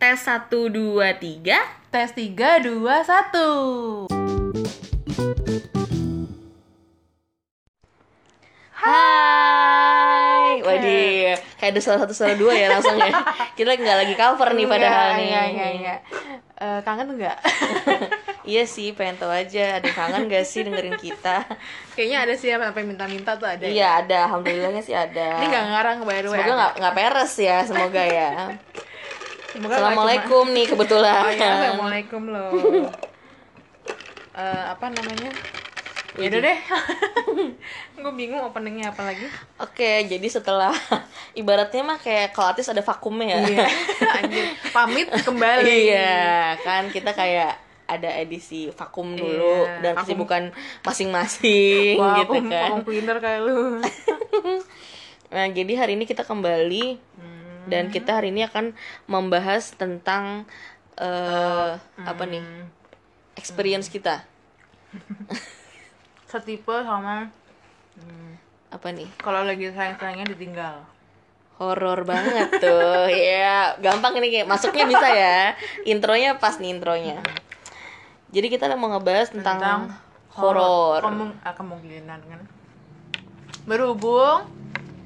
Tes 1, 2, 3 Tes 3, 2, 1 Hai. Oke. Waduh Kayak ada salah satu salah dua ya langsung ya. Kita nggak lagi cover nih padahal nih. Iya, iya, iya. Eh, Kangen nggak? Iya sih pengen tahu aja. Ada kangen gak sih dengerin kita? Kayaknya ada sih yang sampai minta-minta tuh ada ya? Iya ada. Alhamdulillahnya sih ada. Ini nggak ngarang by the way. Semoga nggak nggak peres ya Semoga ya Semoga Assalamualaikum nih kebetulan cuma- Oh ya, Assalamualaikum loh Eh, Apa namanya? Ya udah deh Gue bingung openingnya apa lagi Oke jadi setelah Ibaratnya mah kayak kalau artis ada vakumnya ya Iya Anjir Pamit kembali Iya, kan kita kayak ada edisi vakum dulu Iya, dan vakum. kesibukan masing-masing Wah, gitu kan. ngomong pinter kayak lu Nah, jadi hari ini kita kembali Hmm. Dan kita hari ini akan membahas tentang eh apa nih? Hmm. Experience kita. Setipe sama hmm, Apa nih? Kalau lagi sayang-sayangnya ditinggal Horor banget tuh. ya, gampang ini kayak masuknya bisa ya. Intronya pas nih intronya. Jadi kita mau ngebahas tentang, Tentang horor. Kemung ah, kemungkinan kan Berhubung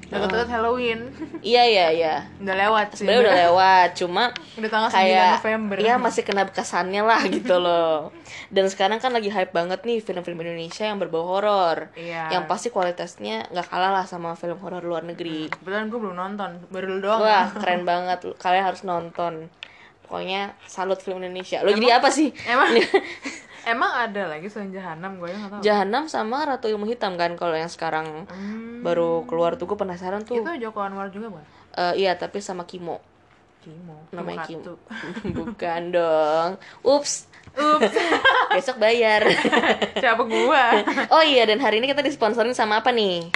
Deket-deket Halloween. Iya, iya, iya. Udah lewat sih. Sebenarnya udah lewat cuma Udah tanggal 9 kayak November. ya masih kena bekasannya lah gitu loh. Dan sekarang kan lagi hype banget nih film-film Indonesia yang berbau horor. Iya. Yang pasti kualitasnya nggak kalah lah sama film horor luar negeri. Kebetulan gue belum nonton Baru lu doang. Wah keren banget. Kalian harus nonton. Pokoknya salut film Indonesia. Lo jadi apa sih? Emang Emang ada lagi selain Jahanam? Gue yang tau Jahanam sama Ratu Ilmu Hitam kan kalau yang sekarang Hmm, baru keluar tuh gue penasaran tuh. Itu Joko Anwar juga bukan? Eh, iya tapi sama Kimo. Kimo? Namanya Kimo bukan dong. Ups. Ups. Besok bayar. Siapa gua? Oh iya dan hari ini kita disponsorin sama apa nih?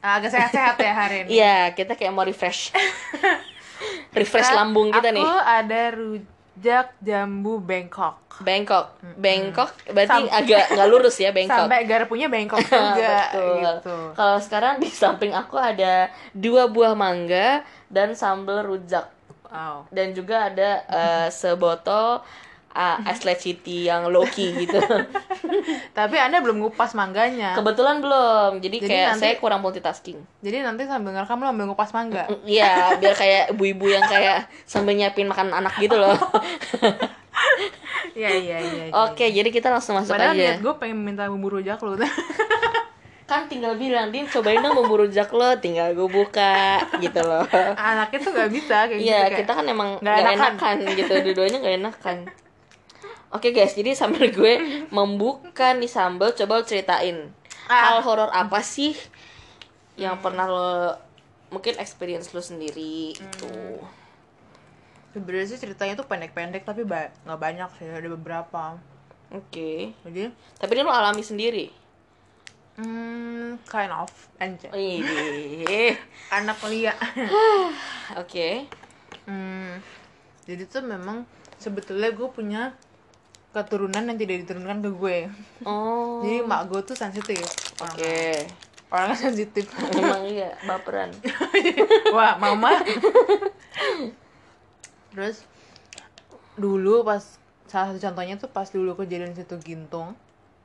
Agak sehat-sehat ya hari ini. Iya kita kayak mau refresh, refresh lambung kita nih. Aku ada rujak jambu Bangkok. Bangkok, Bangkok berarti Sam- agak nggak lurus ya Bangkok. Sampai garpunya Bangkok juga Betul. gitu. Kalau sekarang di samping aku ada dua buah mangga dan sambal rujak. Wow. Dan juga ada eh, sebotol uh, es leciti yang loki gitu. Tapi anda belum ngupas mangganya Kebetulan belum, jadi, Jadi kayak nanti- saya kurang multitasking. Jadi nanti sambil ngerekam lo ambil ngupas mangga Iya, biar kayak ibu-ibu yang kayak sambil nyiapin makan anak gitu loh. Iya iya iya iya. Oke, jadi kita langsung masuk Padahal aja. niat gue pengen minta bumbu rujak lo Kan tinggal bilang, Din cobain dong bumbu rujak lo, tinggal gue buka gitu loh. Anaknya tuh gak bisa kayak gitu Iya, kayak, kita kan emang nggak gak enakan. enakan gitu, dua-duanya gak enakan. Oke guys, jadi sambil gue membuka nih sambal, coba lo ceritain Ah. hal horor apa sih yang pernah lo mungkin experience lo sendiri gitu. Sebenarnya sih ceritanya tuh pendek-pendek tapi ba nggak banyak sih ada beberapa. Oke. Jadi Tapi ini lo alami sendiri. hmm, kind of anjay. Wih. Anak lia. Oke. hmm, jadi tuh memang sebetulnya gue punya keturunan yang tidak diturunkan ke gue. Oh. Jadi mak gue tuh sensitif. Orang Oke. Orangnya sensitif. Emang iya, baperan. Wah, mama. Terus dulu pas salah satu contohnya tuh pas dulu kejadian situ gintung.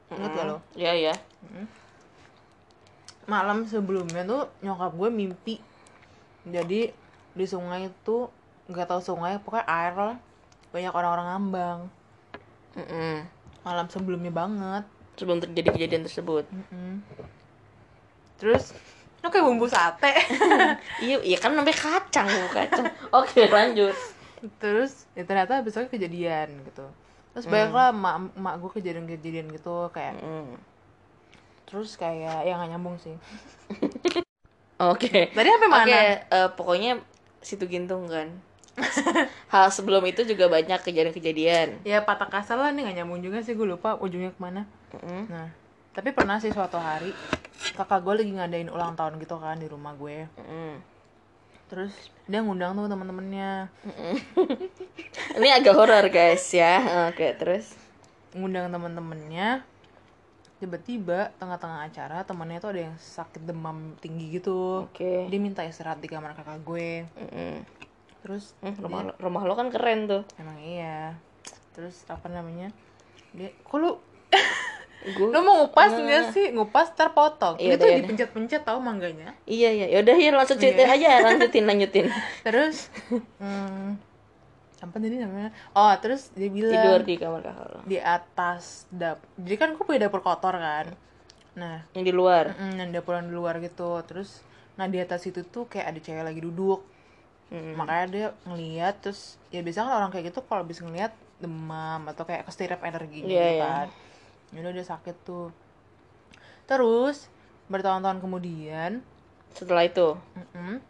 Ingat gak lo? Iya, iya. Malam sebelumnya tuh nyokap gue mimpi. Jadi di sungai itu nggak tahu sungai, pokoknya air lah. Banyak orang-orang ngambang. Mm-mm. Malam sebelumnya banget. Sebelum terjadi kejadian tersebut. Mm-mm. Terus lo kayak bumbu sate. iya, iya kan namanya kacang, bu kacang. Oke, lanjut. terus ya ternyata besoknya kejadian gitu terus banyaklah mak mak gue kejadian-kejadian gitu kayak Mm. terus kayak yang gak nyambung sih Oke. tadi sampai mana Oke, eh, pokoknya situ gintung kan. Hal sebelum itu juga banyak kejadian-kejadian. ya patah kasar lah nih gak nyambung juga sih gue lupa ujungnya ke mana Mm. nah tapi pernah sih suatu hari kakak gue lagi ngadain ulang tahun gitu kan di rumah gue Mm. terus dia ngundang tuh teman-temannya Ini agak horor guys ya. Oke, terus. ngundang teman-temannya tiba-tiba tengah-tengah acara temannya tuh ada yang sakit demam tinggi gitu Oke. dia minta istirahat di kamar kakak gue Mm-mm. Terus Hmm, rumah lo, rumah lo kan keren tuh. Emang iya. Terus apa namanya? Dia kok lu gue lu mau ngupas nggak sih? Ngupas terpotong Iya, ini tuh udah, ya. dipencet-pencet tau mangganya. Iya iya. Yaudah ya langsung ceritain aja. Lanjutin lanjutin. Terus hmm, apa tadi namanya? Oh terus dia bilang tidur di kamar kakak lo. di atas dap jadi kan gue punya dapur kotor kan. Nah yang di luar. mm, yang dapur yang di luar gitu. Terus nah di atas itu tuh kayak ada cewek lagi duduk Mm. makanya dia ngeliat terus ya biasanya kan orang kayak gitu kalau bisa ngeliat demam atau kayak kestirap energi gitu Iya, kan. Yaudah dia sakit tuh. Terus bertahun-tahun kemudian setelah itu? Mm-mm,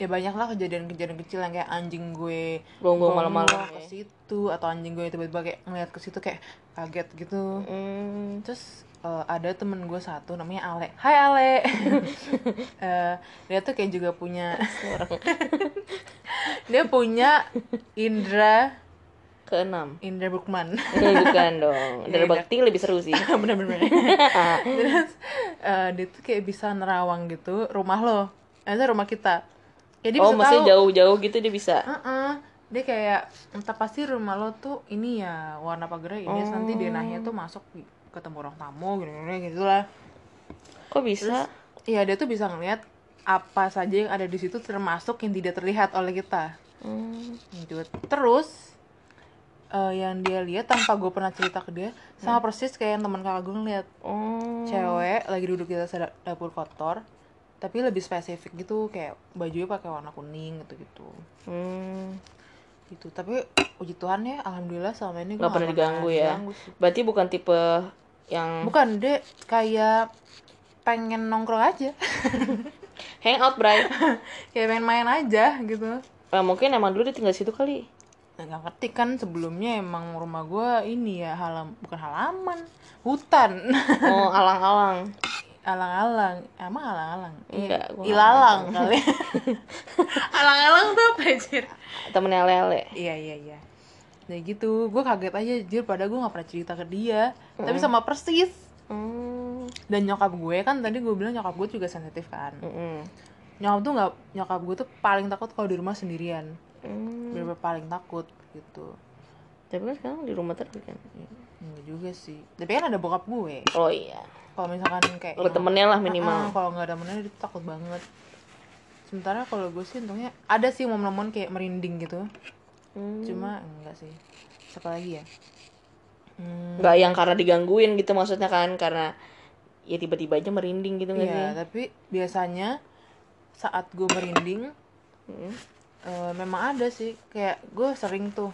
ya banyak lah kejadian-kejadian kecil yang kayak anjing gue gonggong bongol malam-malam. ke ya. situ atau anjing gue tiba-tiba kayak ngeliat ke situ kayak kaget gitu. Hmm, terus eh, ada temen gue satu namanya Ale. Hai Ale! Eh, dia tuh kayak juga punya dia punya Indra keenam. Indra Bukman Eh, bukan dong. Dari Iya, bakti lebih seru sih. Bener-bener terus eh, dia tuh kayak bisa nerawang gitu rumah lo. Itu rumah kita jadi oh bisa maksudnya tahu. jauh-jauh gitu dia bisa? Heeh. dia kayak entah pasti rumah lo tuh ini ya warna pagarnya ini terus nanti denahnya tuh masuk ketemu orang tamu gini-gini gitu lah kok bisa? Iya dia tuh bisa ngeliat apa saja yang ada di situ termasuk yang tidak terlihat oleh kita. Hmm, Gitu. Terus eh, yang dia lihat tanpa gue pernah cerita ke dia sama persis kayak yang teman kakak gue ngeliat. Oh. Cewek lagi duduk di atas da- dapur kotor tapi lebih spesifik gitu kayak bajunya pakai warna kuning gitu gitu hmm. gitu. Tapi puji Tuhan ya alhamdulillah selama ini gue nggak pernah diganggu ya. diganggu sih. berarti bukan tipe yang bukan deh kayak pengen nongkrong aja. Hangout bray. Kayak pengen main aja gitu. Eh, mungkin emang dulu dia tinggal situ kali. Nah, nggak ngerti kan sebelumnya emang rumah gue ini ya halam bukan halaman hutan. Oh alang-alang alang-alang. Emang alang-alang? Enggak, gua nggak ilalang kali alang-alang tuh apa anjir temennya lele. Iya iya iya. Nah gitu. Gue kaget aja jir. Pada gue nggak pernah cerita ke dia. Tapi sama persis. Hmm. dan nyokap gue kan tadi gue bilang nyokap gue juga sensitif kan? Mm-mm. nyokap tuh nggak nyokap gue tuh paling takut kalau di rumah sendirian. Hmm. bener paling takut gitu tapi kan sekarang di rumah terus kan. Enggak juga sih. Tapi kan ada bokap gue. Oh iya. Kalau misalkan kayak Ada temennya lah Ah, minimal. kalau nggak ada temennya dia takut banget. Sementara kalau gue sih untungnya ada sih momen-momen kayak merinding gitu. Hmm. cuma enggak sih. Siapa lagi ya? Hmm, nggak yang karena digangguin gitu maksudnya kan karena ya tiba-tiba aja merinding gitu nggak iya sih? tapi biasanya saat gue merinding Mm. eh, memang ada sih. Kayak gue sering tuh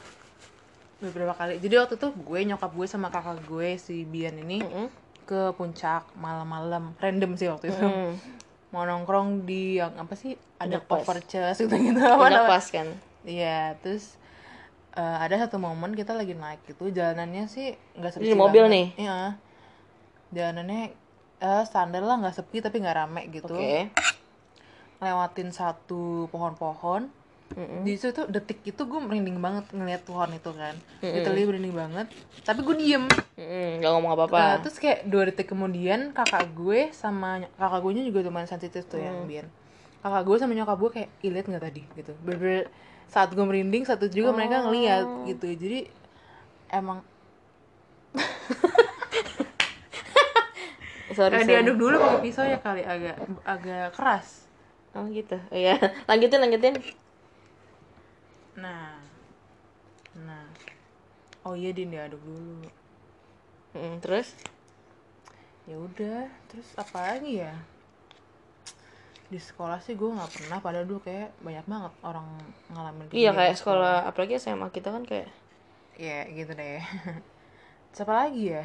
beberapa kali. Jadi waktu itu gue nyokap gue sama kakak gue si Bian ini Mm-mm. ke puncak malam-malam. Random sih waktu itu. Hmm. mau nongkrong di yang apa sih? Ada chest gitu gitu. Apa pas kan? Iya terus eh, ada satu momen kita lagi naik gitu jalanannya sih nggak sepi Di mobil banget. nih? iya. Jalanannya eh standar lah nggak sepi tapi nggak rame gitu. Oke. Lewatin satu pohon-pohon Mm-mm. di situ detik itu gue merinding banget ngeliat pohon itu kan. Literally merinding banget. Tapi gue diem. Mm-mm, nggak ngomong Nah, apa-apa terus kayak dua detik kemudian kakak gue sama kakak gue juga lumayan sensitif tuh yang Hmm. Bian. Kakak gue sama nyokap gue kayak "Ih, liat nggak tadi? gitu. Bener saat gue merinding satu juga mereka ngeliat Oh. gitu. Jadi emang sorry, sorry. diaduk dulu pakai pisau ya kali agak agak keras. Oh gitu. Oh, ya lanjutin lanjutin nah. Nah. Oh iya din diaduk dulu. Mm, terus? Ya udah terus apa lagi ya? Di sekolah sih gue nggak pernah padahal dulu kayak banyak banget orang ngalamin iya kayak di sekolah. apalagi SMA kita kan kayak ya gitu deh. Siapa lagi ya?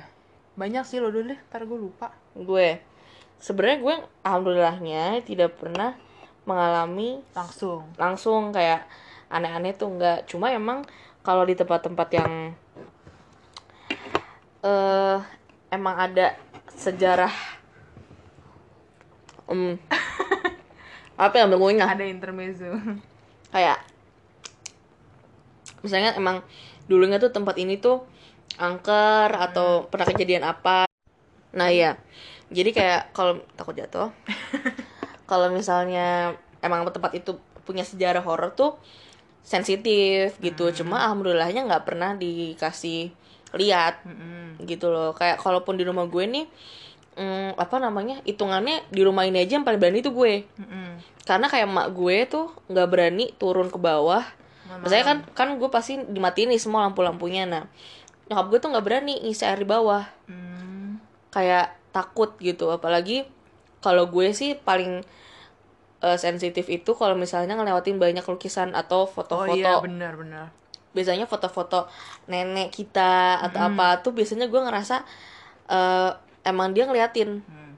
Banyak sih lo dulu deh ntar gue lupa. Gue. Sebenarnya gue alhamdulillahnya tidak pernah mengalami langsung. langsung kayak aneh-aneh tuh enggak cuma emang kalau di tempat-tempat yang eh emang ada sejarah um, apa yang ngunyah ada intermezzo. Kayak misalnya emang dulunya tuh tempat ini tuh angker atau pernah kejadian apa. Nah ya jadi kayak kalau takut jatuh. Kalau misalnya emang tempat itu punya sejarah horor tuh sensitif gitu Hmm. cuma alhamdulillahnya nggak pernah dikasih lihat Mm-mm. gitu loh kayak kalaupun di rumah gue nih mm, apa namanya hitungannya di rumah ini aja yang paling berani tuh gue Mm-mm. karena kayak emak gue tuh nggak berani turun ke bawah Maksudnya kan kan gue pasti dimatiin nih semua lampu-lampunya nah nyokap gue tuh nggak berani ngisi air di bawah Mm. kayak takut gitu apalagi kalau gue sih paling eh, sensitif itu kalau misalnya ngelewatin banyak lukisan atau Oh foto-foto iya benar benar. biasanya foto-foto nenek kita atau apa tuh biasanya gue ngerasa eh, emang dia ngeliatin Hmm.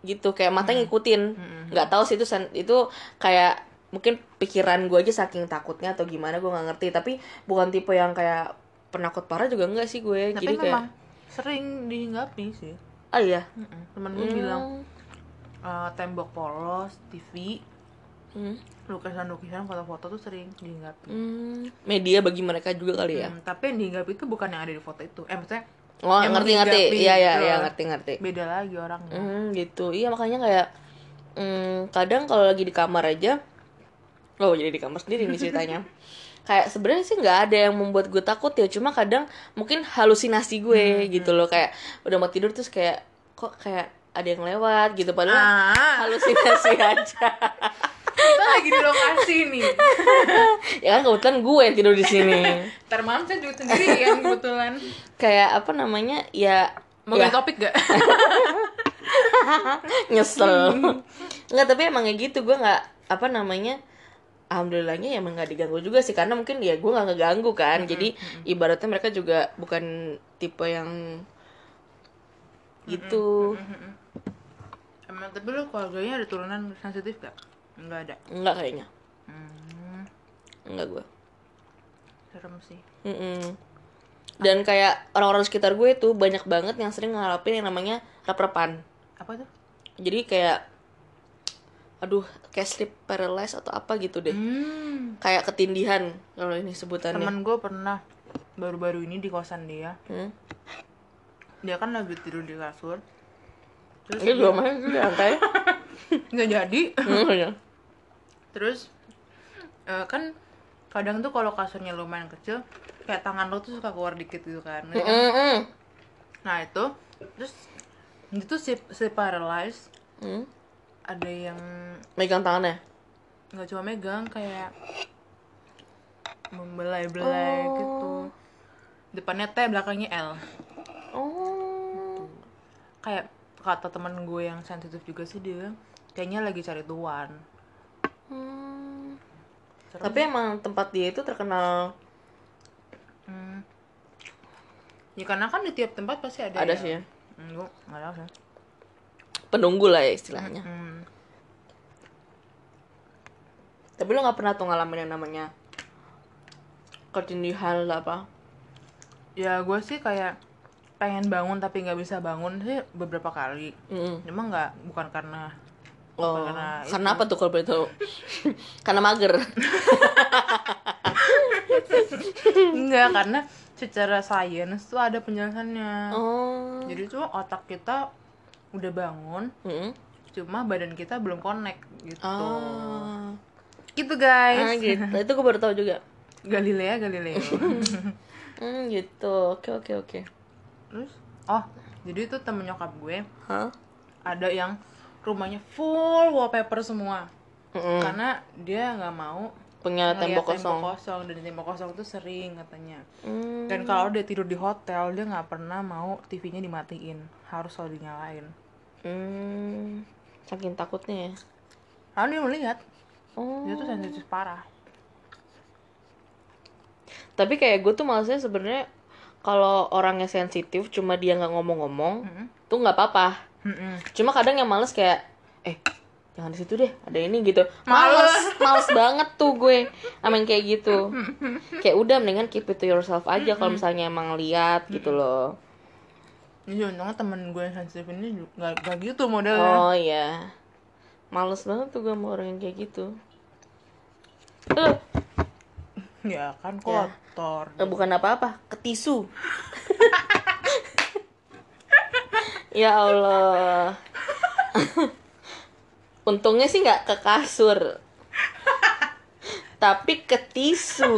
gitu kayak mata ngikutin Mm-mm. nggak tahu sih itu sen- itu kayak mungkin pikiran gue aja saking takutnya atau gimana gue nggak ngerti tapi bukan tipe yang kayak penakut parah juga enggak sih gue Tapi jadi kayak memang sering dihinggapi sih. ah iya Mm-mm. Temen gue bilang eh, tembok polos, TV, Hmm. lukisan-lukisan, foto-foto tuh sering dihinggapi. Hmm, media bagi mereka juga kali ya Hmm, tapi yang dihinggapi itu bukan yang ada di foto itu. Eh maksudnya oh Yang ngerti ngerti iya iya gitu iya loh. ngerti ngerti beda lagi orangnya. Hmm, gitu iya makanya kayak hmm, kadang kalau lagi di kamar aja oh jadi di kamar sendiri nih ceritanya kayak sebenarnya sih nggak ada yang membuat gue takut ya cuma kadang mungkin halusinasi gue gitu loh kayak udah mau tidur terus kayak kok kayak ada yang lewat gitu padahal Ah, halusinasi aja. Kita lagi di lokasi nih. ya kan kebetulan gue yang tidur di sini. Ntar malam saya juga sendiri yang kebetulan. kayak apa namanya ya Mau ya, topik gak? nyesel. Nggak tapi emang kayak gitu gue nggak apa namanya alhamdulillahnya ya emang nggak diganggu juga sih karena mungkin ya gue nggak ngeganggu kan. Jadi ibaratnya mereka juga bukan tipe yang gitu Emang tapi lu keluarganya ada turunan sensitif gak? Enggak ada. enggak kayaknya Hmm, enggak gue serem sih. Mm-mm. dan kayak orang-orang sekitar gue tuh banyak banget yang sering ngalapin yang namanya rep-repan Apa tuh? jadi kayak aduh kayak sleep paralysis atau apa gitu deh Hmm. kayak ketindihan kalau ini sebutannya Temen gue pernah baru-baru ini di kosan dia. hmm? Dia kan lagi tidur di kasur. Terus Ini dua main juga lantai. nggak jadi. Hmm, ya. Terus eh, kan kadang tuh kalau kasurnya lumayan kecil, kayak tangan lo tuh suka keluar dikit gitu kan. Mm, mm. Nah itu, terus itu si, si paralyzed Hmm. ada yang Megang tangannya. nggak cuma megang kayak membelai-belai Oh. gitu. Depannya T, belakangnya L. Oh. Kayak kata teman gue yang sensitif juga sih dia kayaknya lagi cari tuan. Hmm. Tapi emang tempat dia itu terkenal Hmm. Ya karena kan di tiap tempat pasti ada. ada yang- sih ya. Hmm, gue nggak tahu sih. Penunggu lah ya istilahnya. Hmm. Tapi lo nggak pernah tuh ngalamin yang namanya ketindihan lah apa? Ya gue sih kayak pengen bangun tapi nggak bisa bangun sih beberapa kali. Mm. Cuma nggak bukan karena Oh, Karena karena apa tuh kalau tahu? karena mager. enggak karena secara sains tuh ada penjelasannya. Oh. Jadi tuh otak kita udah bangun, Mm. cuma badan kita belum connect gitu. Ah. Gitu Ah, guys. gitu. Itu gue baru tahu juga. Galilea Galileo. Hmm, gitu. Oke, oke, oke. Terus oh, jadi itu temen nyokap gue Hah? ada yang rumahnya full wallpaper semua. Mm-mm. Karena dia nggak mau Punya tembok kosong. kosong dan tembok kosong tuh sering katanya. Hmm. Dan kalau dia tidur di hotel dia nggak pernah mau TV-nya dimatiin, harus selalu dinyalain. Hmm. Saking takutnya ya. Lalu dia melihat Oh. dia tuh sensitif parah. Tapi kayak gue tuh maksudnya sebenarnya kalau orangnya sensitif cuma dia nggak ngomong-ngomong Mm-mm. tuh nggak apa-apa. Mm-mm. Cuma kadang yang males kayak eh jangan di situ deh ada ini gitu Males. males banget tuh gue amin kayak gitu kayak udah mendingan keep it to yourself aja kalau misalnya emang lihat gitu loh Iya, untungnya temen gue yang sensitif ini juga nggak nggak gitu modelnya. oh iya males banget tuh gue sama orang yang kayak gitu Eh, Ya kan kotor. Eh, bukan apa-apa, ke tisu. ya Allah. Untungnya sih nggak ke kasur. tapi ke tisu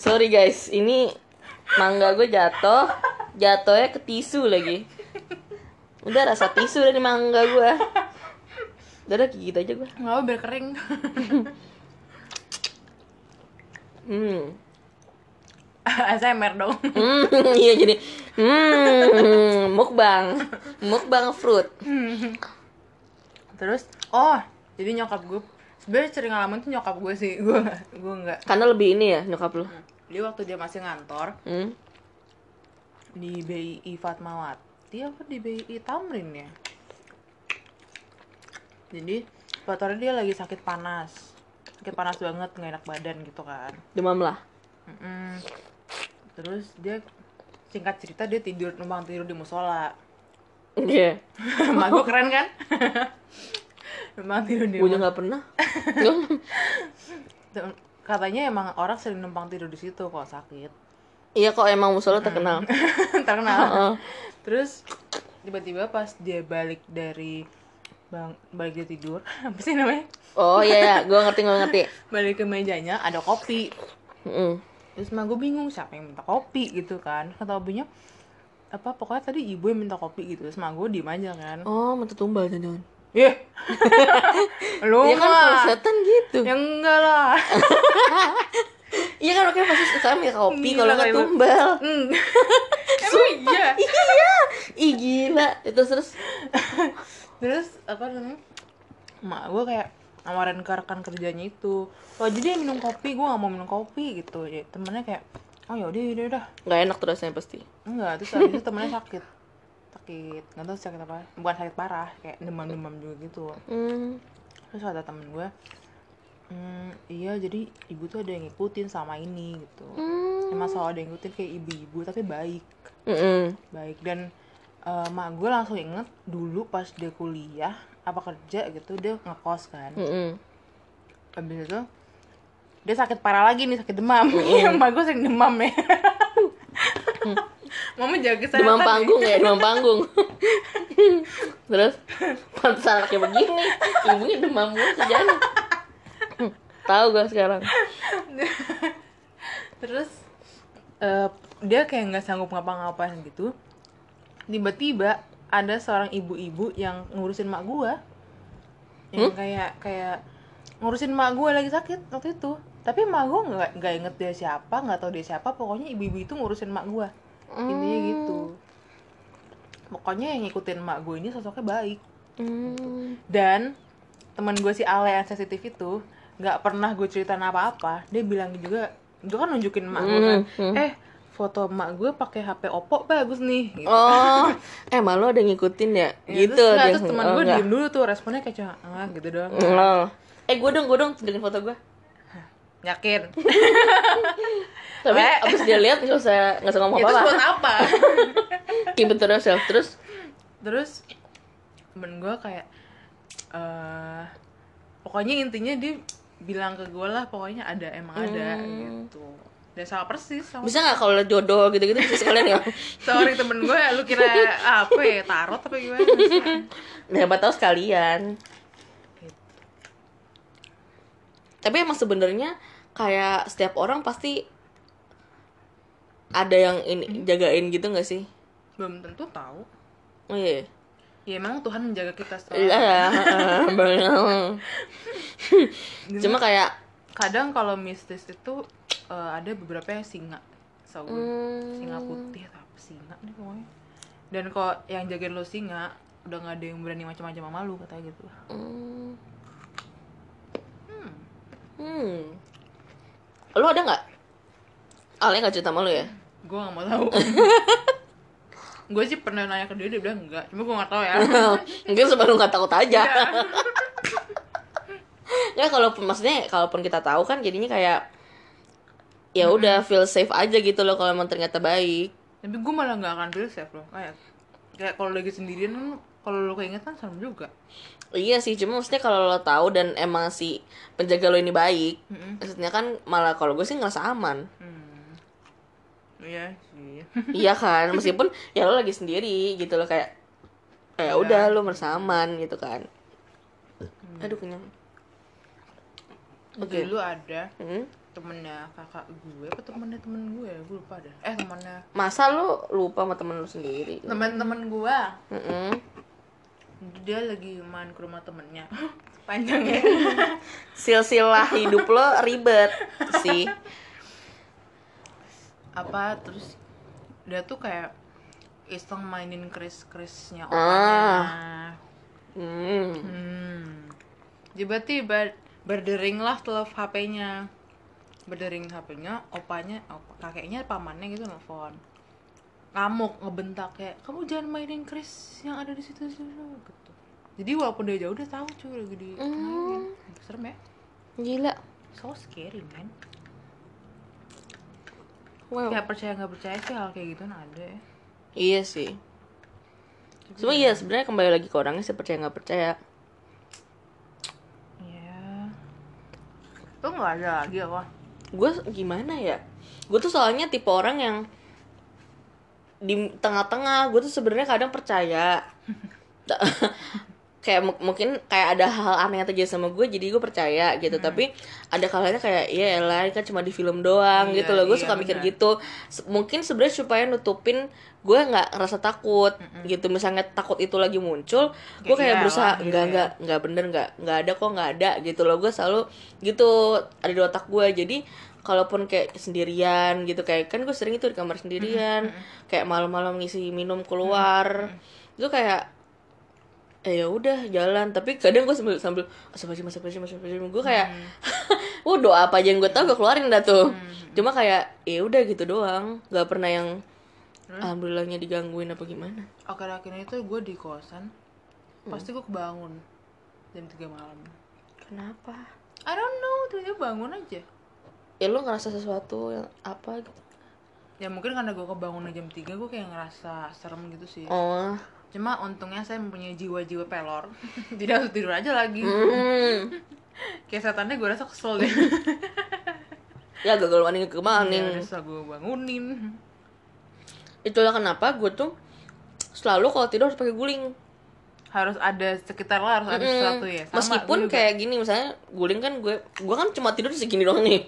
sorry guys ini mangga gue jatuh jatuhnya ke tisu lagi udah rasa tisu dari mangga gue udah gigit aja gue nggak biar kering hmm ASMR dong Hmm, iya jadi hmm, mukbang, mukbang fruit. terus oh jadi nyokap gue sebenarnya sering ngalamin tuh nyokap gue sih gue gue nggak Karena lebih ini ya nyokap lu. dia waktu dia masih ngantor Hmm. di BII Fatmawati apa di BII Tamrin ya jadi fotonya dia lagi sakit panas sakit panas banget nggak enak badan gitu kan Demam lah. Mm-mm. Terus dia singkat cerita dia tidur numpang tidur di musola Iya. Mak gue keren kan numpang tidur di Gue juga nggak pernah. Katanya emang orang sering numpang tidur di situ kalau sakit iya kok emang musola terkenal. terkenal Heeh. terus tiba-tiba pas dia balik dari bang balik dia tidur apa sih namanya Oh iya ya, gue ngerti gue ngerti. balik ke mejanya ada kopi Mm. Terus mah gue bingung siapa yang minta kopi gitu kan kata ibunya apa pokoknya tadi ibu yang minta kopi gitu terus mah gue diem aja kan Oh, mata tumbal jangan. Ih, lu Iya kan kalau setan gitu. ya enggak lah Iya kan makanya pasti suka minta kopi kalau nggak tumbal. Hmm. emang iya iya. Ih gila. Itu terus terus apa namanya mak gue kayak nawarin ke rekan kerjanya itu. Oh jadi dia minum kopi gue gak mau minum kopi gitu. Ya temennya kayak oh yaudah yaudah udah nggak enak tuh rasanya pasti. enggak terus habis itu temennya sakit. Sakit. Nggak tahu sakit apa. Bukan sakit parah kayak demam demam juga gitu. Hmm. terus kata temen gue hmm, iya jadi ibu tuh ada yang ngikutin sama ini gitu. Hmm. emang selalu ada yang ngikutin kayak ibu-ibu tapi baik. Mm-mm. baik dan eh, mak gue langsung inget dulu pas dia kuliah apa kerja gitu dia ngekos kan. Mm-mm. habis itu dia sakit parah lagi nih sakit demam. Mak gue sering demam ya. Mama jaga kesehatan demam ya. panggung ya demam panggung. Terus pantesan anaknya begini ibunya demam mulu kerjanya Hmm, tahu gue sekarang. Terus eh, dia kayak nggak sanggup ngapa-ngapain gitu tiba-tiba ada seorang ibu-ibu yang ngurusin mak gua. Yang kayak kayak ngurusin mak gua lagi sakit waktu itu. Tapi mak gua nggak nggak inget dia siapa nggak tahu dia siapa. Pokoknya ibu-ibu itu ngurusin mak gua. Intinya gitu. Pokoknya yang ngikutin mak gue ini sosoknya baik. Hmm. dan teman gue si Ale yang sensitif itu nggak pernah gue ceritain apa-apa. Dia bilang juga gue kan nunjukin emak gue kan Hmm, hmm. eh foto emak gue pakai HP Oppo bagus nih gitu. oh eh malu ada ngikutin ya, Ya, gitu terus, terus teman oh, gue enggak. diem dulu tuh responnya kayak cuma ah gitu doang Oh. eh gue dong gue dong tunjukin foto gue yakin tapi Le. abis dia lihat nggak usah nggak usah ngomong itu apa buat apa apa keep it to yourself terus terus temen gue kayak eh pokoknya intinya dia bilang ke gue lah pokoknya ada emang ada Hmm. gitu dan sama persis sama bisa nggak kalau jodoh gitu-gitu bisa sekalian ya sorry temen gue lu kira apa ya tarot apa gimana Nah, siapa tahu sekalian. Tapi emang sebenarnya kayak setiap orang pasti ada yang ini jagain gitu nggak sih? belum tentu tahu Oh iya. ya emang Tuhan menjaga kita Iya, ya, bener. Cuma kayak kadang kalau mistis itu eh, ada beberapa yang singa so hmm, singa putih atau apa singa nih pokoknya dan kalau yang jagain lo singa udah nggak ada yang berani macam-macam sama lu katanya gitu hmm, hmm. hmm. Lu ada nggak? Alnya nggak cerita sama lu ya? gue nggak mau tahu gue sih pernah nanya ke dia dia bilang enggak cuma gue nggak tahu ya Mungkin sebelum nggak takut aja. Ya kalaupun maksudnya kalaupun kita tahu kan jadinya kayak ya udah feel safe aja gitu loh kalau emang ternyata baik tapi gue malah nggak akan feel safe loh kayak kayak kalau lagi sendirian kalau lo keinget kan serem juga iya sih cuma maksudnya kalau lo tahu dan emang si penjaga lo ini baik Mm-mm. maksudnya kan malah kalau gue sih ngerasa aman hmm. iya sih iya kan meskipun ya lo lagi sendiri gitu loh kayak kayak Iya. udah lo merasa aman gitu kan aduh kenyang Oke. dulu ada Hmm? Temennya kakak gue apa temennya temen gue? Gue lupa deh. Eh temennya. Masa lu lupa sama temen lu sendiri? Temen-temen gue Mm-mm. dia lagi main ke rumah temennya. Panjang ya. Silsilah hidup lo ribet sih. Apa terus dia tuh kayak iseng mainin kris krisnya Ah. opanya hmm. hmm. tiba-tiba berdering lah setelah HP-nya berdering HP-nya opanya opa, kakeknya pamannya gitu nelfon. Ngamuk ngebentak kayak kamu jangan mainin kris yang ada di situ situ gitu. Jadi walaupun dia jauh dia tahu cuy lagi di mainin. serem ya? Gila. So scary man wow. Ya percaya nggak percaya sih hal kayak gitu ada ya. Iya sih. Cuma iya sebenarnya kembali lagi ke orangnya sih percaya nggak percaya. Iya. Tuh nggak ada lagi apa? Gue gimana ya? Gue tuh soalnya tipe orang yang di tengah-tengah gue tuh sebenarnya kadang percaya kayak mu- mungkin kayak ada hal aneh yang terjadi sama gue jadi gue percaya gitu. Tapi ada kalanya kayak iya ini kan cuma di film doang Iya, gitu loh. Gue iya, suka mikir benar. gitu. Mungkin sebenarnya supaya nutupin gue nggak ngerasa takut gitu. Misalnya takut itu lagi muncul gue Kayak kayak iya berusaha lah, enggak iya. enggak nggak bener nggak nggak ada kok nggak ada gitu loh. Gue selalu gitu ada di otak gue. Jadi kalaupun kayak sendirian gitu kayak kan gue sering itu di kamar sendirian kayak malam-malam ngisi minum keluar. Itu kayak eh ya udah jalan. Tapi kadang gue sambil sambil astagfirullahaladzim astagfirullahaladzim astagfirullahaladzim gue kayak wah doa apa aja yang gue tau gue keluarin dah tuh. Cuma kayak ya udah gitu doang. Nggak pernah yang alhamdulillahnya digangguin apa gimana. Akhir-akhir ini tuh gue di kosan, pasti gue kebangun jam 3 malam. kenapa? I don't know, tiba-tiba bangun aja. ya lu ngerasa sesuatu yang apa gitu? Ya mungkin karena gue kebangun jam 3 gue kayak ngerasa serem gitu sih. oh Cuma untungnya saya mempunyai jiwa-jiwa pelor. Jadi harus tidur aja lagi. hmm. Kayak setannya gue rasa kesel deh. ya gagal maning ke maning rasa gue bangunin. itulah kenapa gue tuh selalu kalau tidur harus pakai guling Harus ada sekitar lah, harus ada Mm. sesuatu ya. Sama, meskipun kayak gini misalnya guling kan gue gue kan cuma tidur segini doang nih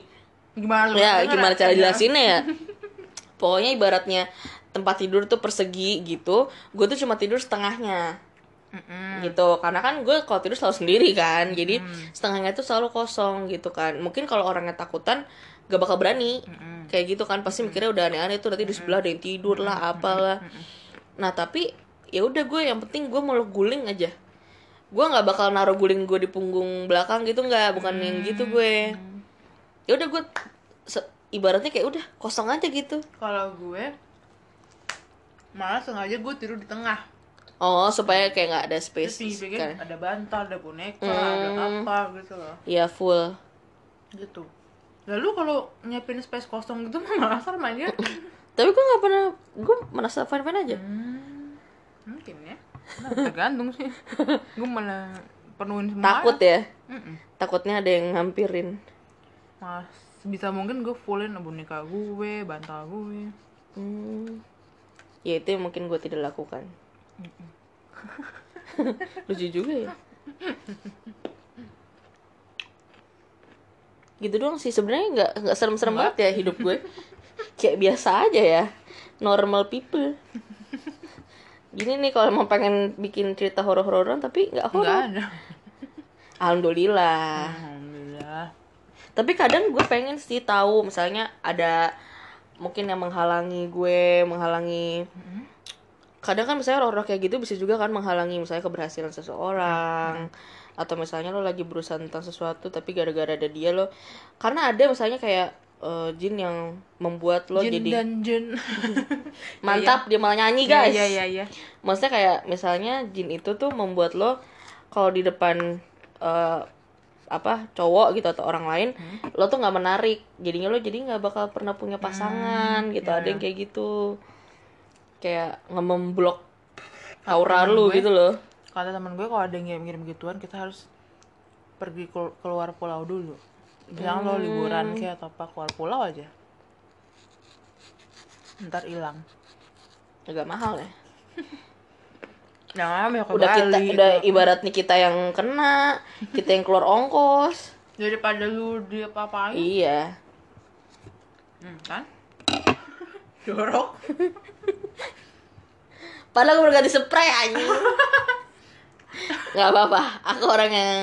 gimana ya gimana cara jelasinnya ya pokoknya ibaratnya tempat tidur tuh persegi gitu gue tuh cuma tidur setengahnya. Mm-mm. gitu karena kan gue kalau tidur selalu sendiri kan jadi setengahnya tuh selalu kosong gitu kan. Mungkin kalau orangnya takutan gak bakal berani. Kayak gitu kan pasti mikirnya udah aneh-aneh tuh nanti di sebelah ada yang tidur lah apalah. Nah tapi ya udah gue yang penting gue mau guling aja. Gue nggak bakal naruh guling gue di punggung belakang gitu nggak bukan yang gitu gue. Ya udah gue se- ibaratnya kayak udah kosong aja gitu. Kalau gue malah sengaja gue tidur di tengah. oh supaya kayak nggak ada Terus space pinggir-pinggir kan ada bantal, ada boneka, Hmm. ada apa gitu loh. ya full Gitu. Lalu kalau nyiapin space kosong gitu mah malah serem aja. tapi gue nggak pernah gue merasa fine fine aja hmm, mungkin ya. Nah, tergantung sih. gue malah penuhin semua. takut ya Mm-mm. takutnya ada yang ngampirin Mas, bisa mungkin gue fullin boneka gue, bantal gue. hmm. Ya itu yang mungkin gue tidak lakukan. Lucu juga ya. Gitu doang sih. Sebenarnya nggak nggak serem-serem banget ya hidup gue. Kayak biasa aja ya. Normal people. Gini nih kalau emang pengen bikin cerita horor-hororan tapi nggak horor. Alhamdulillah. Alhamdulillah. tapi kadang gue pengen sih tahu misalnya ada mungkin yang menghalangi gue menghalangi kadang kan misalnya horor kayak gitu bisa juga kan menghalangi misalnya keberhasilan seseorang atau misalnya lo lagi berusaha tentang sesuatu tapi gara-gara ada dia lo karena ada misalnya kayak eh, jin yang membuat lo Jin jadi dan jin. mantap dia malah nyanyi guys Iya, iya, iya. maksudnya kayak misalnya jin itu tuh membuat lo kalau di depan eh, apa cowok gitu atau orang lain lo tuh nggak menarik. Jadinya lo jadi nggak bakal pernah punya pasangan gitu. Ada yang kayak gitu. Kayak ngemblok aura temen lu gue- gitu loh. Kata teman gue kalau ada yang ngirim gituan kita harus pergi kelu- keluar pulau dulu. Bilang lo liburan kayak atau apa keluar pulau aja. Ntar hilang. agak mahal ya Ke udah kita Bali. udah ibaratnya kita yang kena kita yang keluar ongkos. Daripada lu dia apa-apain iya. Hmm, kan? Jorok. Padahal gue udah ganti spray anjing. Nggak apa-apa aku orang yang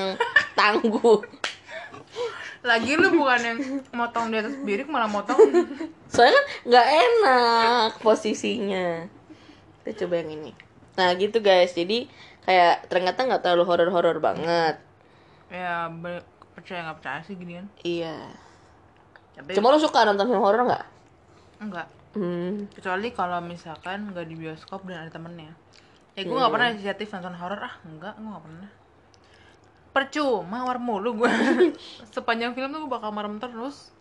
tangguh. Lagi lu bukan yang motong di atas birik malah motong. Soalnya kan nggak enak posisinya. Kita coba yang ini nah gitu guys. Jadi kayak ternyata nggak terlalu horor-horor banget. Ya percaya nggak percaya sih gini kan iya. Tapi cuma lo suka nonton film horor nggak? Enggak hmm. kecuali kalau misalkan nggak di bioskop dan ada temennya. Ya gue nggak pernah inisiatif nonton horor. Ah enggak gue nggak pernah. Percuma war mulu gue sepanjang film tuh gue bakal merem terus.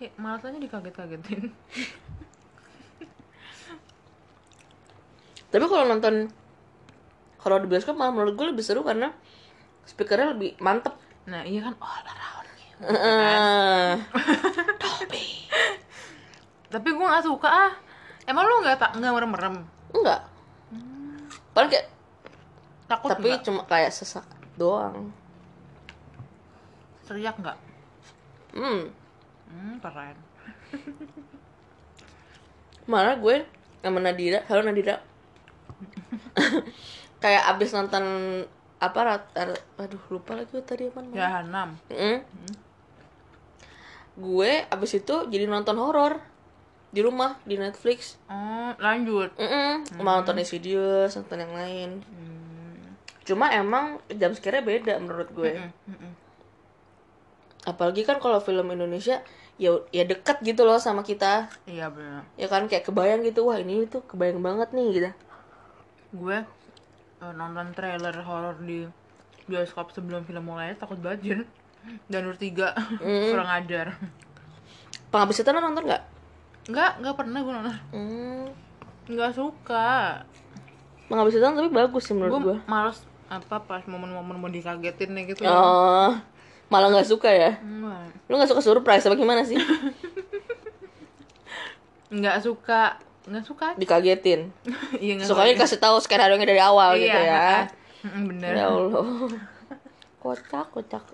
Ya malas aja dikaget-kagetin tapi kalau nonton horor di bioskop malah menurut gue lebih seru karena speakernya lebih mantep. Nah iya kan? Oh larawan Heeh. Dolby. tapi gue nggak suka ah. Emang lu nggak tak nggak merem merem enggak. Paling kayak takut tapi nggak? cuma kayak sesak doang. Teriak nggak? Hmm. Hmm keren. Malah gue sama Nadira halo Nadira kayak abis nonton apa rat, rat- aduh lupa lagi tadi apa namanya. Ya enam Mm. gue abis itu jadi nonton horor di rumah di Netflix. Oh lanjut. Mm-mm. mau nonton Insidious nonton yang lain. Cuma emang jam sekiranya beda menurut gue. Mm-mm. apalagi kan kalau film Indonesia ya ya deket gitu loh sama kita. Iya benar ya kan kayak kebayang gitu wah ini tuh kebayang banget nih gitu gue eh, nonton trailer horor di bioskop sebelum film mulai takut banget Jen Danur 3 kurang ajar. Penghabis setan lo nonton nggak? Nggak nggak pernah gue nonton. Nggak suka. Penghabis setan tapi bagus sih menurut gue gue males apa pas momen-momen mau dikagetin nih gitu oh malah nggak suka ya? Enggak. lu nggak suka surprise apa gimana sih? Nggak suka nggak suka. Dikagetin. Iya nggak sukanya kasih tahu skenario dari awal Iya, gitu ya. Mm, bener. Ya allah. Kocak kocak.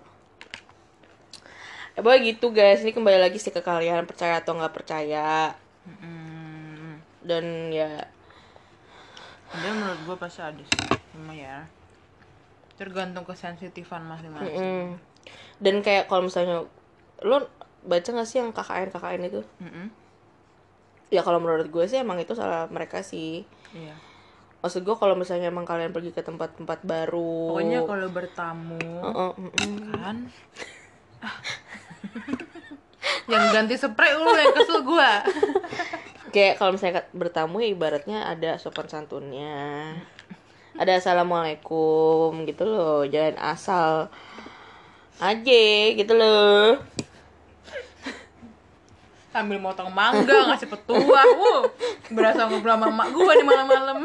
Ya pokoknya gitu guys. Ini kembali lagi sih ke kalian percaya atau nggak percaya. Mm, dan ya. Dia menurut gue pasti ada sih cuma ya tergantung kesensitifan masing-masing. Mm. dan kayak kalau misalnya lo baca nggak sih yang KKN KKN itu? Mm-mm. Ya kalau menurut gue sih emang itu salah mereka sih. Iya. Maksud gue kalau misalnya emang kalian pergi ke tempat-tempat baru. Pokoknya kalau bertamu Heeh, mm-mm. kan? Yang ganti spray lu yang kesel gua. Kayak kalau misalnya bertamu ya ibaratnya ada sopan santunnya. Ada assalamualaikum gitu loh. Jangan asal aja gitu loh sambil motong mangga ngasih petuah uh berasa ngobrol sama emak gua di malam-malam.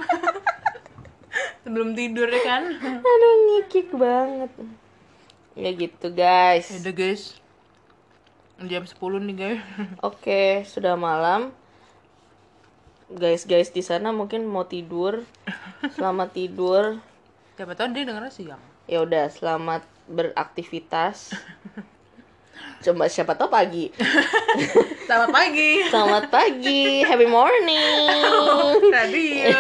Sebelum tidur ya kan? Aduh ngikik banget. Ya gitu guys. Udah guys. Jam 10 nih guys. Oke sudah malam. Guys guys di sana mungkin mau tidur. Selamat tidur. Siapa tahu dia dengarnya siang. Ya udah selamat beraktivitas coba siapa tahu pagi. Selamat pagi. Selamat pagi. Happy morning. Radio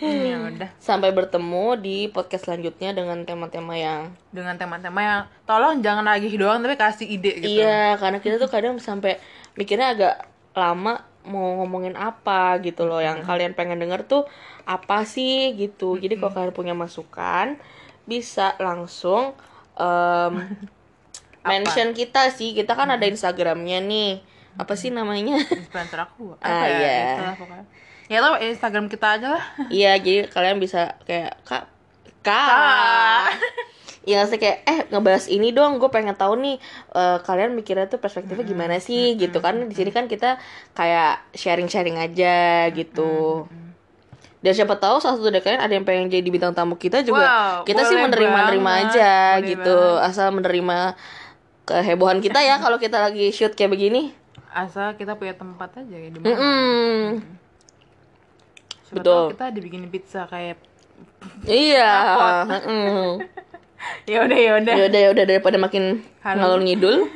ya udah. Sampai bertemu di podcast selanjutnya dengan tema-tema yang dengan tema-tema yang tolong jangan lagi doang tapi kasih ide gitu. Iya karena kita tuh kadang sampai mikirnya agak lama mau ngomongin apa gitu loh. Yang kalian pengen denger tuh apa sih gitu. Jadi kalau kalian punya masukan bisa langsung em, mention kita sih. Kita kan ada instagramnya nih. Apa sih namanya? Influencer aku. Apa Ah, ya? iya. itulah pokoknya. Ya instagram kita aja lah. Iya jadi kalian bisa kayak kak kak. Iya sih kayak eh ngebahas ini dong, gue pengen tahu nih eh, kalian mikirnya tuh perspektifnya gimana sih? Gitu kan. Di sini kan kita kayak sharing-sharing aja gitu. Dan siapa tahu salah satu dari kalian ada yang pengen jadi bintang tamu kita juga. Wow, kita sih banget, aja boleh gitu, asal menerima kehebohan kita ya kalau kita lagi shoot kayak begini. asal kita punya tempat aja ya di mana Mm-mm. Siapa betul. tahu kita dibikin pizza kayak Iya. mm-mm. ya udah ya udah ya udah ya udah daripada makin ngalor ngidul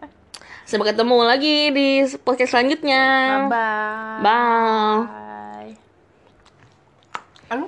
sampai ketemu lagi di podcast selanjutnya bye bye bye Halo?